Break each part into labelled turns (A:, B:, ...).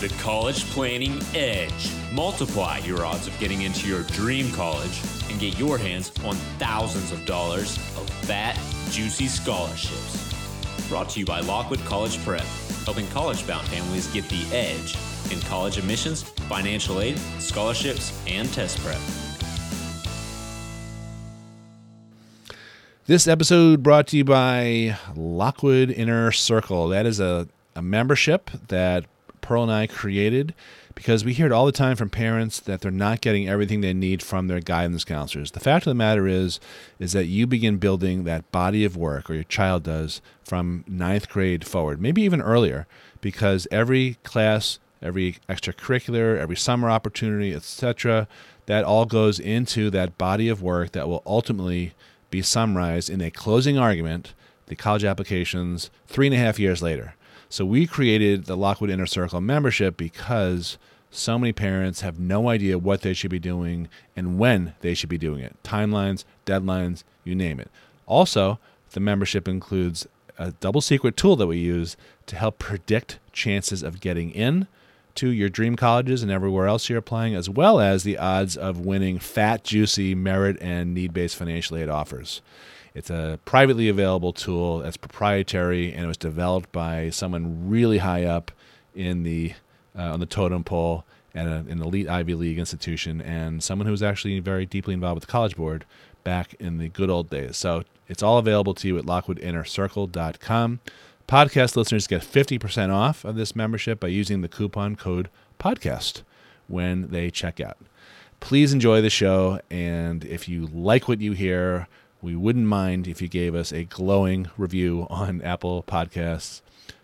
A: The College Planning Edge. Multiply your odds of getting into your dream college and get your hands on thousands of dollars of fat, juicy scholarships. Brought to you by Lockwood College Prep, helping college bound families get the edge in college admissions, financial aid, scholarships, and test prep.
B: This episode brought to you by Lockwood Inner Circle. That is a, a membership that Pearl and I created because we hear it all the time from parents that they're not getting everything they need from their guidance counselors. The fact of the matter is, is that you begin building that body of work, or your child does, from ninth grade forward, maybe even earlier, because every class, every extracurricular, every summer opportunity, etc., that all goes into that body of work that will ultimately be summarized in a closing argument, the college applications, three and a half years later. So we created the Lockwood Inner Circle membership because so many parents have no idea what they should be doing and when they should be doing it. Timelines, deadlines, you name it. Also, the membership includes a double secret tool that we use to help predict chances of getting in to your dream colleges and everywhere else you're applying, as well as the odds of winning fat, juicy merit and need based financial aid offers. It's a privately available tool that's proprietary and it was developed by someone really high up in the uh, on the totem pole at a, an elite Ivy League institution and someone who was actually very deeply involved with the College Board back in the good old days. So it's all available to you at lockwoodinnercircle.com. Podcast listeners get 50% off of this membership by using the coupon code podcast when they check out. Please enjoy the show and if you like what you hear, we wouldn't mind if you gave us a glowing review on Apple Podcasts.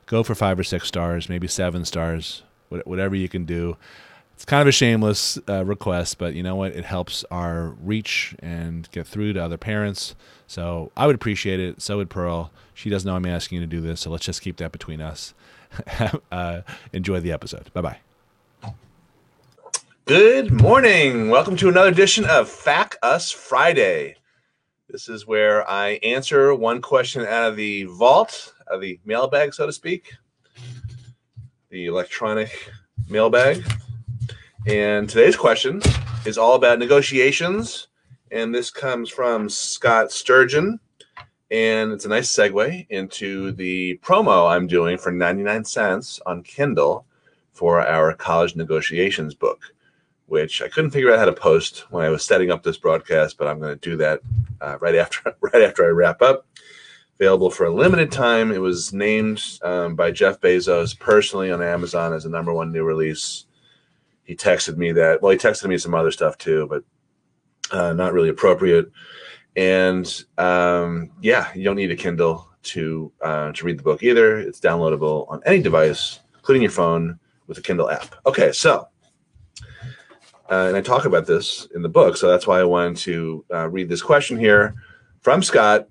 B: Go for five or six stars, maybe seven stars, whatever you can do. It's kind of a shameless uh, request, but you know what? It helps our reach and get through to other parents. So I would appreciate it. So would Pearl. She doesn't know I'm asking you to do this, so let's just keep that between us. uh, enjoy the episode. Bye bye.
C: Good morning. Welcome to another edition of FAQ Us Friday. This is where I answer one question out of the vault, of the mailbag, so to speak, the electronic mailbag. And today's question is all about negotiations. And this comes from Scott Sturgeon. And it's a nice segue into the promo I'm doing for 99 cents on Kindle for our college negotiations book which I couldn't figure out how to post when I was setting up this broadcast, but I'm going to do that uh, right after right after I wrap up. Available for a limited time. It was named um, by Jeff Bezos personally on Amazon as the number one new release. He texted me that. Well, he texted me some other stuff too, but uh, not really appropriate. And um, yeah, you don't need a Kindle to uh, to read the book either. It's downloadable on any device, including your phone, with the Kindle app. Okay, so uh, and I talk about this in the book. So that's why I wanted to uh, read this question here from Scott.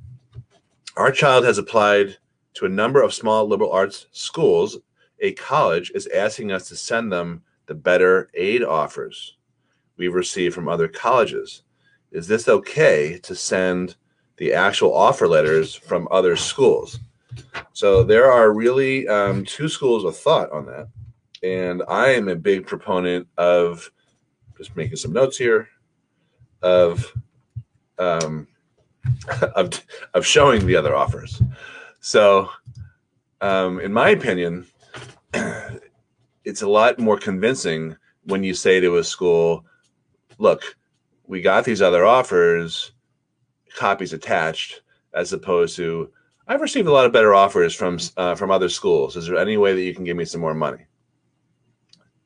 C: Our child has applied to a number of small liberal arts schools. A college is asking us to send them the better aid offers we've received from other colleges. Is this okay to send the actual offer letters from other schools? So there are really um, two schools of thought on that. And I am a big proponent of just making some notes here of um, of of showing the other offers. So, um, in my opinion, it's a lot more convincing when you say to a school, "Look, we got these other offers, copies attached," as opposed to, "I've received a lot of better offers from uh, from other schools. Is there any way that you can give me some more money?"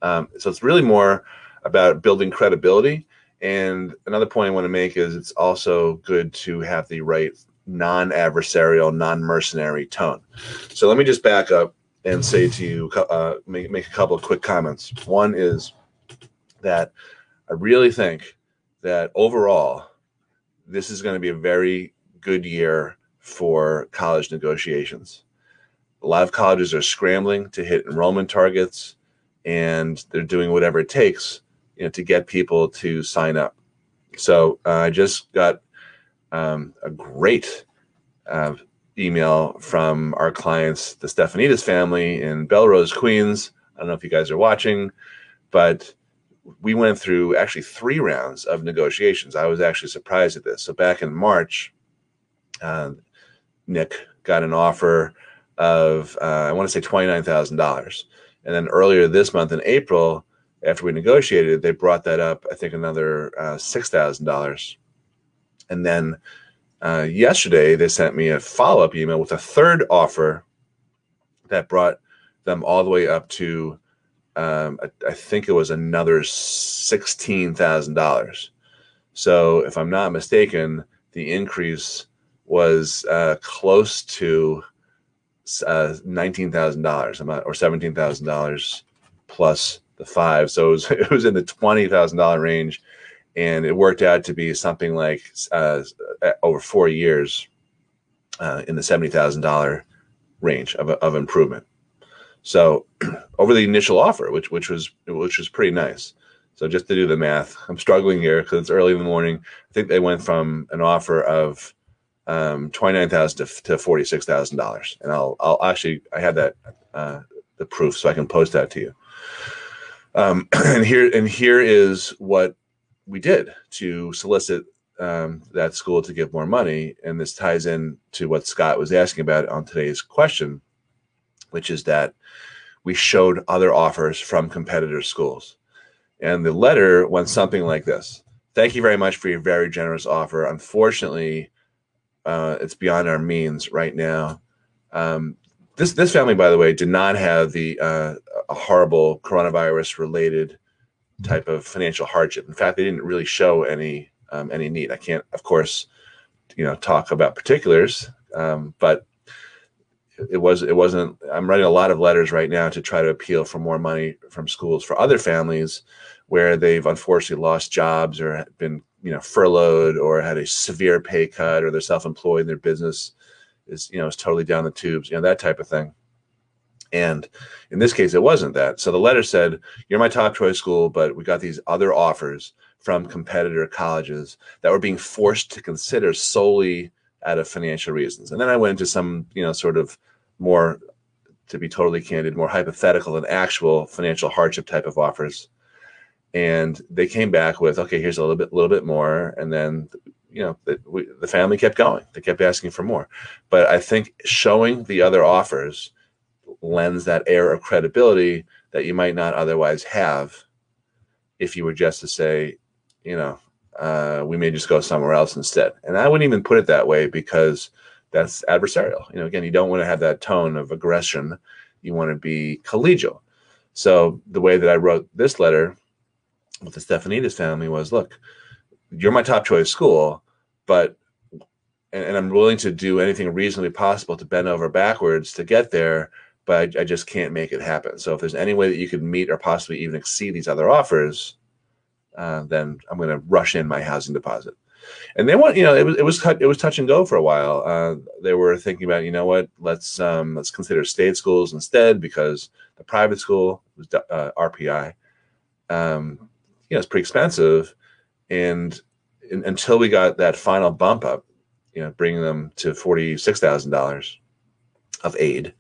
C: Um, so it's really more about building credibility. And another point I want to make is it's also good to have the right non adversarial, non mercenary tone. So let me just back up and say to you, uh, make, make a couple of quick comments. One is that I really think that overall, this is going to be a very good year for college negotiations. A lot of colleges are scrambling to hit enrollment targets and they're doing whatever it takes you know, to get people to sign up. So uh, I just got um, a great uh, email from our clients, the Stefanitas family in Bellerose, Queens. I don't know if you guys are watching, but we went through actually three rounds of negotiations. I was actually surprised at this. So back in March, uh, Nick got an offer of uh, I want to say twenty nine thousand dollars, and then earlier this month in April, after we negotiated, they brought that up. I think another uh, six thousand dollars, and then uh, yesterday they sent me a follow up email with a third offer that brought them all the way up to um, I, I think it was another sixteen thousand dollars. So if I'm not mistaken, the increase was uh, close to uh, nineteen thousand dollars, or seventeen thousand dollars plus the five. So it was it was in the twenty thousand dollar range, and it worked out to be something like uh, over four years uh, in the seventy thousand dollar range of of improvement. So over the initial offer, which which was which was pretty nice. So just to do the math, I'm struggling here because it's early in the morning. I think they went from an offer of um, twenty nine thousand to, to forty six thousand dollars, and I'll I'll actually I had that uh, the proof so I can post that to you. Um, and here and here is what we did to solicit um, that school to give more money, and this ties in to what Scott was asking about on today's question, which is that we showed other offers from competitor schools, and the letter went something like this: "Thank you very much for your very generous offer. Unfortunately." uh, it's beyond our means right now. Um, this this family, by the way, did not have the uh, a horrible coronavirus related type of financial hardship. In fact, they didn't really show any um, any need. I can't, of course, you know, talk about particulars, um, but it was it wasn't. I'm writing a lot of letters right now to try to appeal for more money from schools for other families where they've unfortunately lost jobs or been you know furloughed or had a severe pay cut or they're self-employed and their business is you know is totally down the tubes you know that type of thing. And in this case it wasn't that. So the letter said you're my top choice school but we got these other offers from competitor colleges that were being forced to consider solely out of financial reasons. And then i went into some you know sort of more to be totally candid more hypothetical than actual financial hardship type of offers. And they came back with okay here's a little bit little bit more. And then you know the, we, the family kept going. They kept asking for more. But i think showing the other offers lends that air of credibility that you might not otherwise have if you were just to say you know uh, we may just go somewhere else instead. And i wouldn't even put it that way because that's adversarial. You know again you don't want to have that tone of aggression. You want to be collegial. So the way that i wrote this letter with the Stefanidis family was, look, you're my top choice school, but and, and, I'm willing to do anything reasonably possible to bend over backwards to get there, but I, I, just can't make it happen. So if there's any way that you could meet or possibly even exceed these other offers, uh, then I'm going to rush in my housing deposit. And they want, you know, it was it was it was touch and go for a while. Uh, they were thinking about, you know what, let's um, let's consider state schools instead because the private school was uh, RPI. Um, you know, it's pretty expensive. And in, until we got that final bump up, you know, bringing them to $46,000 of aid,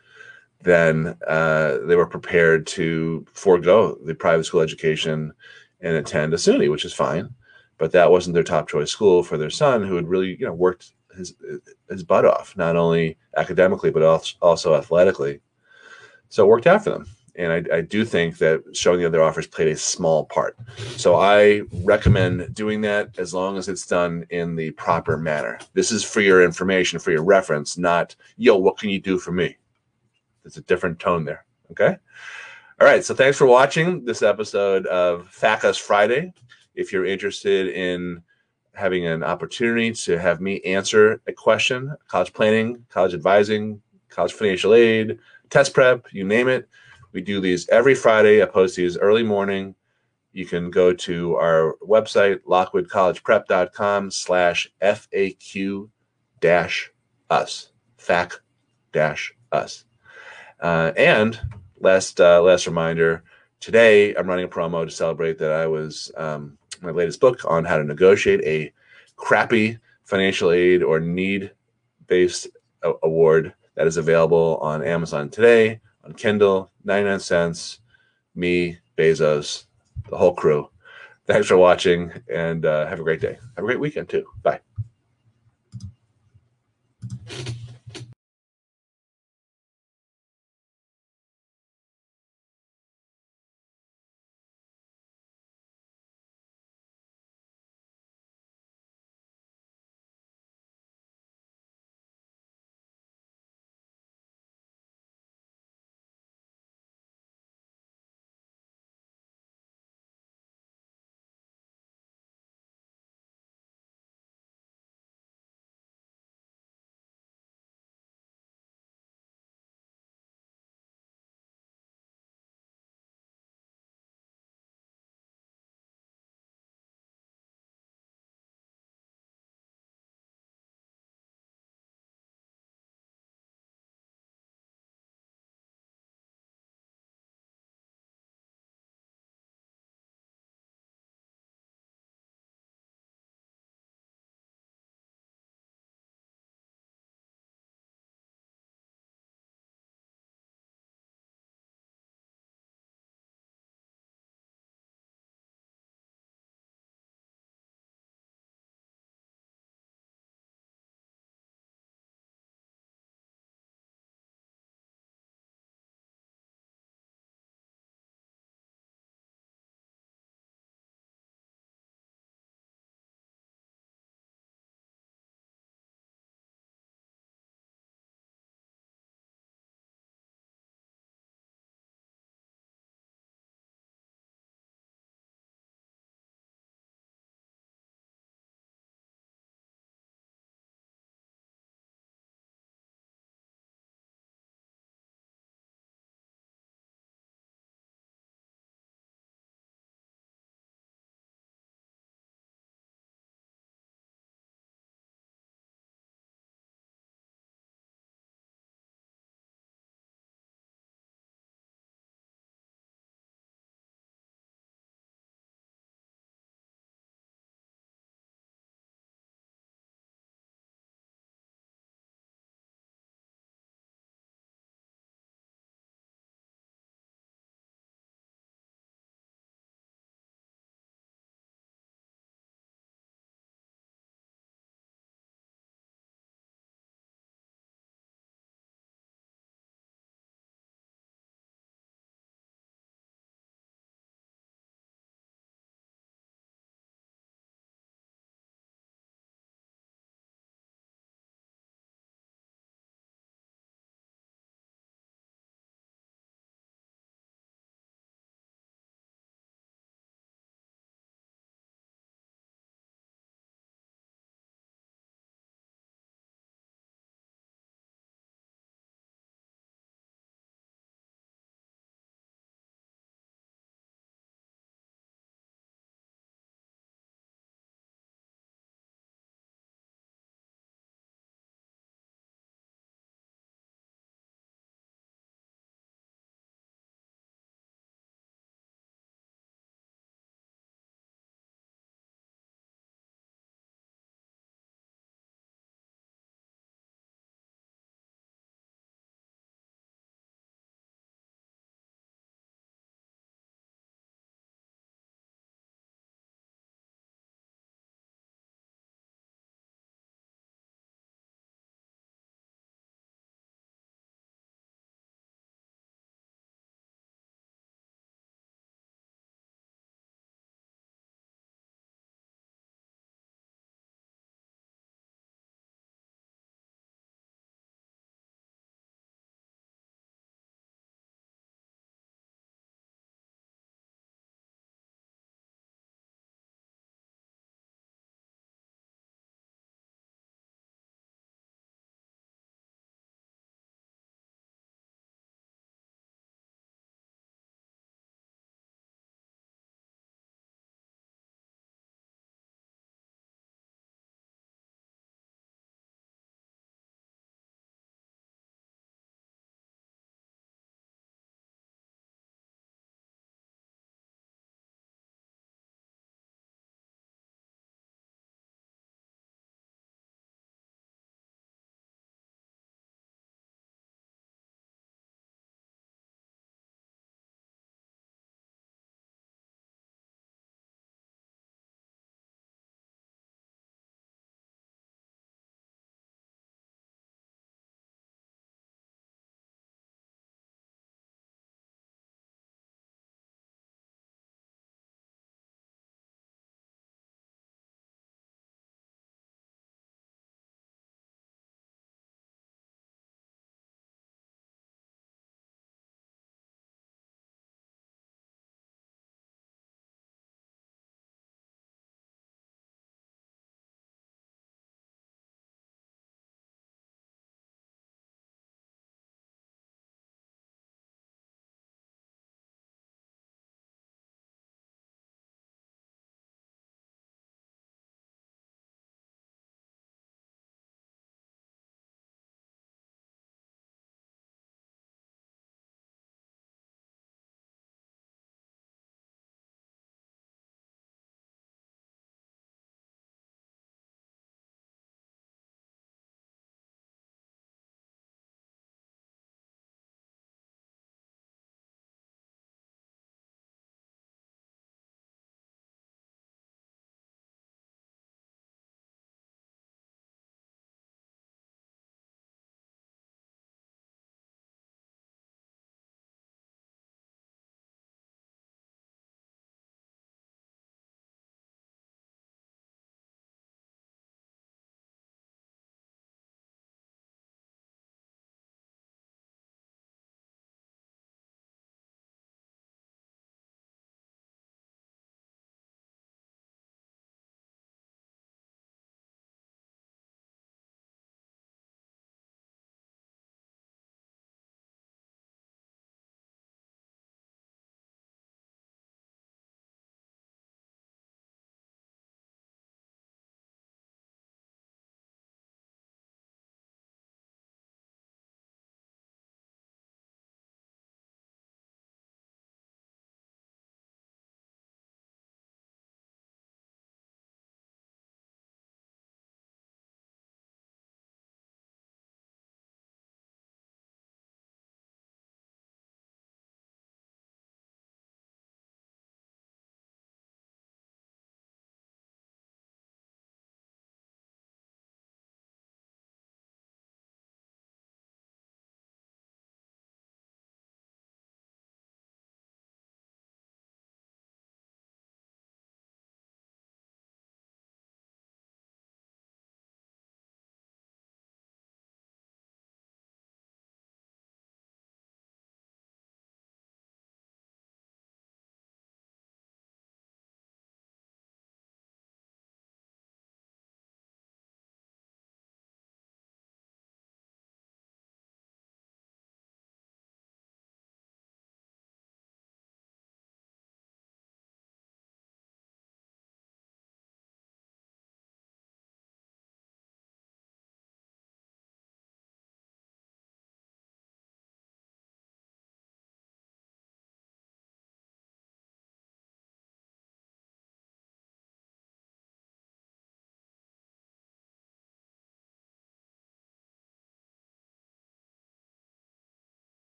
C: then uh, they were prepared to forego the private school education and attend a SUNY, which is fine. But that wasn't their top choice school for their son, who had really, you know, worked his his butt off, not only academically but also athletically. So it worked out for them and I, I, do think that showing the other offers played a small part. So I recommend doing that as long as it's done in the proper manner. This is for your information, for your reference, not yo, what can you do for me? There's a different tone there. Okay. All right. So thanks for watching this episode of FAQ Us Friday. If you're interested in having an opportunity to have me answer a question, college planning, college advising, college financial aid, test prep, you name it we do these every Friday. I post these early morning. You can go to our website, lockwoodcollegeprep.com slash FAQ dash us, FAQ dash us. Uh, and last, uh, last reminder, today I'm running a promo to celebrate that I was um, my latest book on how to negotiate a crappy financial aid or need based award that is available on Amazon today on Kindle, 99 cents. me, Bezos, the whole crew. Thanks for watching and uh, have a great day. Have a great weekend too. Bye.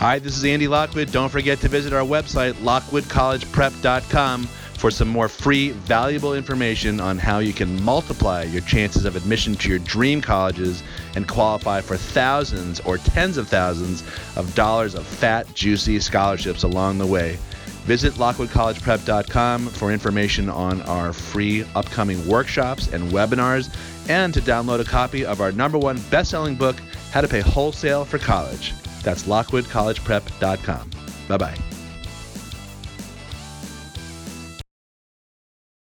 C: Hi, this is Andy Lockwood. Don't forget to visit our website, lockwoodcollegeprep.com, for some more free, valuable information on how you can multiply your chances of admission to your dream colleges and qualify for thousands or tens of thousands of dollars of fat, juicy scholarships along the way. Visit lockwoodcollegeprep.com for information on our free upcoming workshops and webinars and to download a copy of our number one best-selling book, How to Pay Wholesale for College. That's lockwoodcollegeprep.com. Bye-bye.